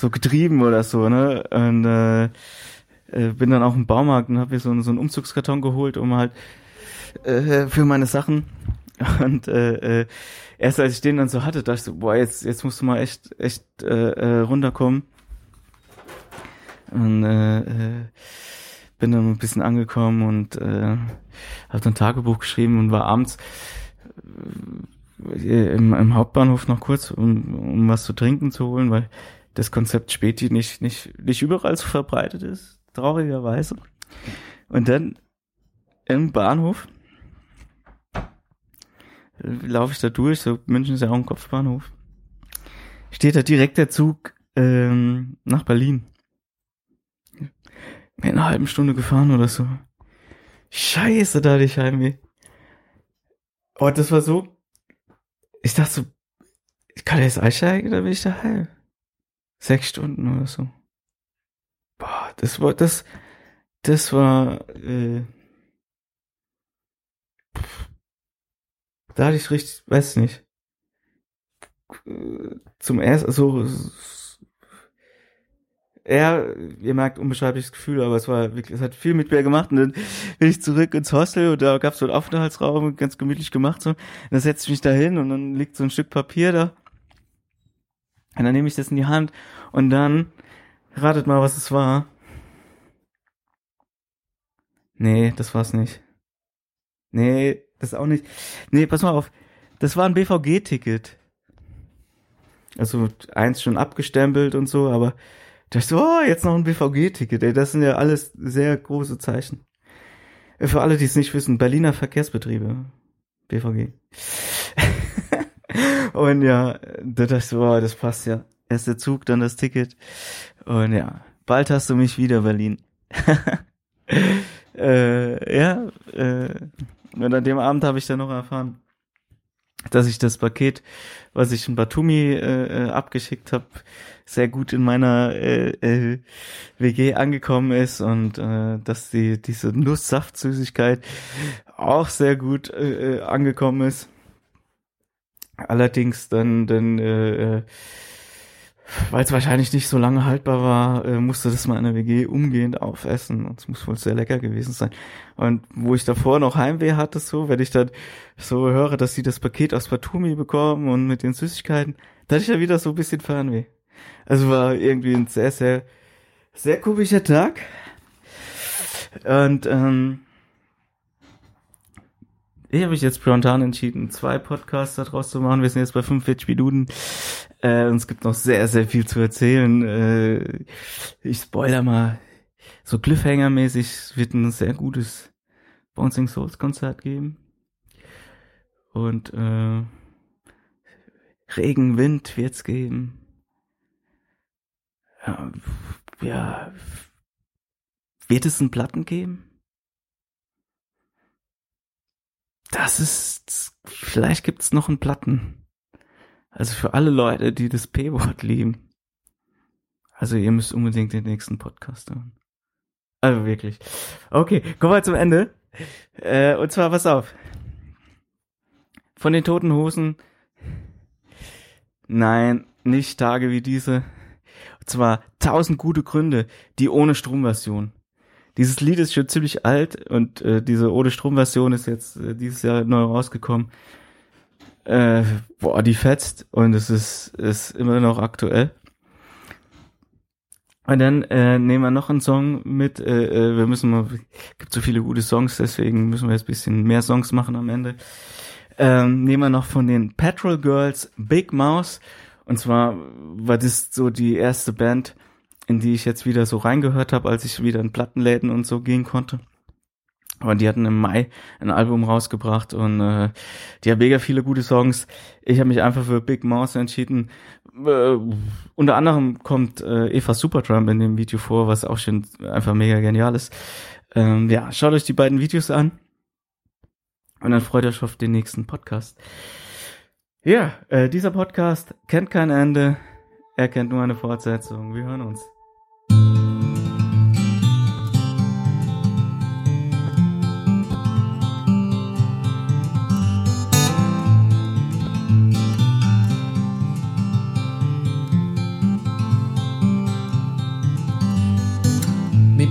so getrieben oder so, ne? Und äh, äh, bin dann auch im Baumarkt und habe mir so, so einen Umzugskarton geholt, um halt äh, für meine Sachen. Und äh, äh, erst als ich den dann so hatte, dachte ich so, boah, jetzt, jetzt musst du mal echt, echt äh, äh, runterkommen. Und äh, äh, bin dann ein bisschen angekommen und äh, habe ein Tagebuch geschrieben und war abends äh, im, im Hauptbahnhof noch kurz, um, um was zu trinken zu holen, weil das Konzept Späti nicht, nicht, nicht überall so verbreitet ist, traurigerweise. Und dann im Bahnhof laufe ich da durch, so München ist ja auch ein Kopfbahnhof. Steht da direkt der Zug ähm, nach Berlin in einer halben Stunde gefahren oder so. Scheiße, da hatte ich Heimweh. Oh, das war so. Ich dachte so, ich kann jetzt einsteigen, oder bin ich daheim. Sechs Stunden oder so. Boah, das war, das, das war, äh, da hatte ich richtig, weiß nicht, zum ersten, so, ja, ihr merkt unbeschreibliches Gefühl, aber es war wirklich, es hat viel mit mir gemacht und dann bin ich zurück ins Hostel und da gab es so einen Aufenthaltsraum, ganz gemütlich gemacht so. Und dann setze ich mich da hin und dann liegt so ein Stück Papier da. Und dann nehme ich das in die Hand und dann ratet mal, was es war. Nee, das war's nicht. Nee, das auch nicht. Nee, pass mal auf. Das war ein BVG-Ticket. Also eins schon abgestempelt und so, aber da ich so, oh, jetzt noch ein BVG-Ticket, ey, das sind ja alles sehr große Zeichen. Für alle, die es nicht wissen, Berliner Verkehrsbetriebe. BVG. *laughs* und ja, da dachte ich so, oh, das passt ja. Erst der Zug, dann das Ticket. Und ja, bald hast du mich wieder, Berlin. *laughs* äh, ja, äh, und an dem Abend habe ich dann noch erfahren, dass ich das Paket, was ich in Batumi äh, äh abgeschickt habe, sehr gut in meiner äh, äh, WG angekommen ist und äh, dass die diese Nusssaftsüßigkeit auch sehr gut äh, äh, angekommen ist. Allerdings dann dann äh, weil es wahrscheinlich nicht so lange haltbar war, äh, musste das mal in der WG umgehend aufessen. Und es muss wohl sehr lecker gewesen sein. Und wo ich davor noch Heimweh hatte, so, wenn ich dann so höre, dass sie das Paket aus Batumi bekommen und mit den Süßigkeiten, da hatte ich ja wieder so ein bisschen Fernweh. Also war irgendwie ein sehr, sehr, sehr komischer Tag. Und ähm, ich habe mich jetzt spontan entschieden, zwei Podcasts daraus zu machen. Wir sind jetzt bei 45 Minuten. Äh, und es gibt noch sehr, sehr viel zu erzählen. Äh, ich spoiler mal. So Cliffhanger-mäßig wird ein sehr gutes Bouncing Souls Konzert geben. Und äh, Regen, Wind wird's geben. Ja, ja, wird es einen Platten geben? Das ist, vielleicht gibt's noch einen Platten. Also für alle Leute, die das P-Wort lieben. Also ihr müsst unbedingt den nächsten Podcast hören. Also wirklich. Okay, kommen wir zum Ende. Äh, und zwar, pass auf. Von den toten Hosen. Nein, nicht Tage wie diese. Und zwar tausend gute Gründe, die ohne Stromversion. Dieses Lied ist schon ziemlich alt und äh, diese ohne Strom-Version ist jetzt äh, dieses Jahr neu rausgekommen. Äh, boah, die fetzt und es ist, ist immer noch aktuell. Und dann äh, nehmen wir noch einen Song mit. Äh, äh, wir müssen mal, gibt so viele gute Songs, deswegen müssen wir jetzt bisschen mehr Songs machen am Ende. Ähm, nehmen wir noch von den Petrol Girls Big Mouse. Und zwar war das so die erste Band, in die ich jetzt wieder so reingehört habe, als ich wieder in Plattenläden und so gehen konnte. Aber die hatten im Mai ein Album rausgebracht und äh, die haben mega viele gute Songs. Ich habe mich einfach für Big Mouse entschieden. Äh, unter anderem kommt äh, Eva Supertramp in dem Video vor, was auch schon einfach mega genial ist. Ähm, ja, schaut euch die beiden Videos an und dann freut euch auf den nächsten Podcast. Ja, äh, dieser Podcast kennt kein Ende. Er kennt nur eine Fortsetzung. Wir hören uns.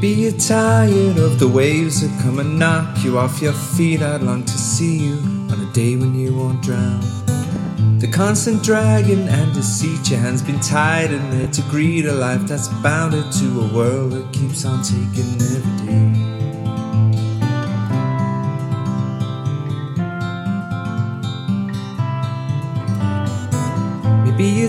Maybe you're tired of the waves that come and knock you off your feet. I'd long to see you on a day when you won't drown. The constant dragging and deceit, your hands been tied in there to greet a life that's bounded to a world that keeps on taking every day.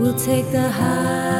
we'll take the highs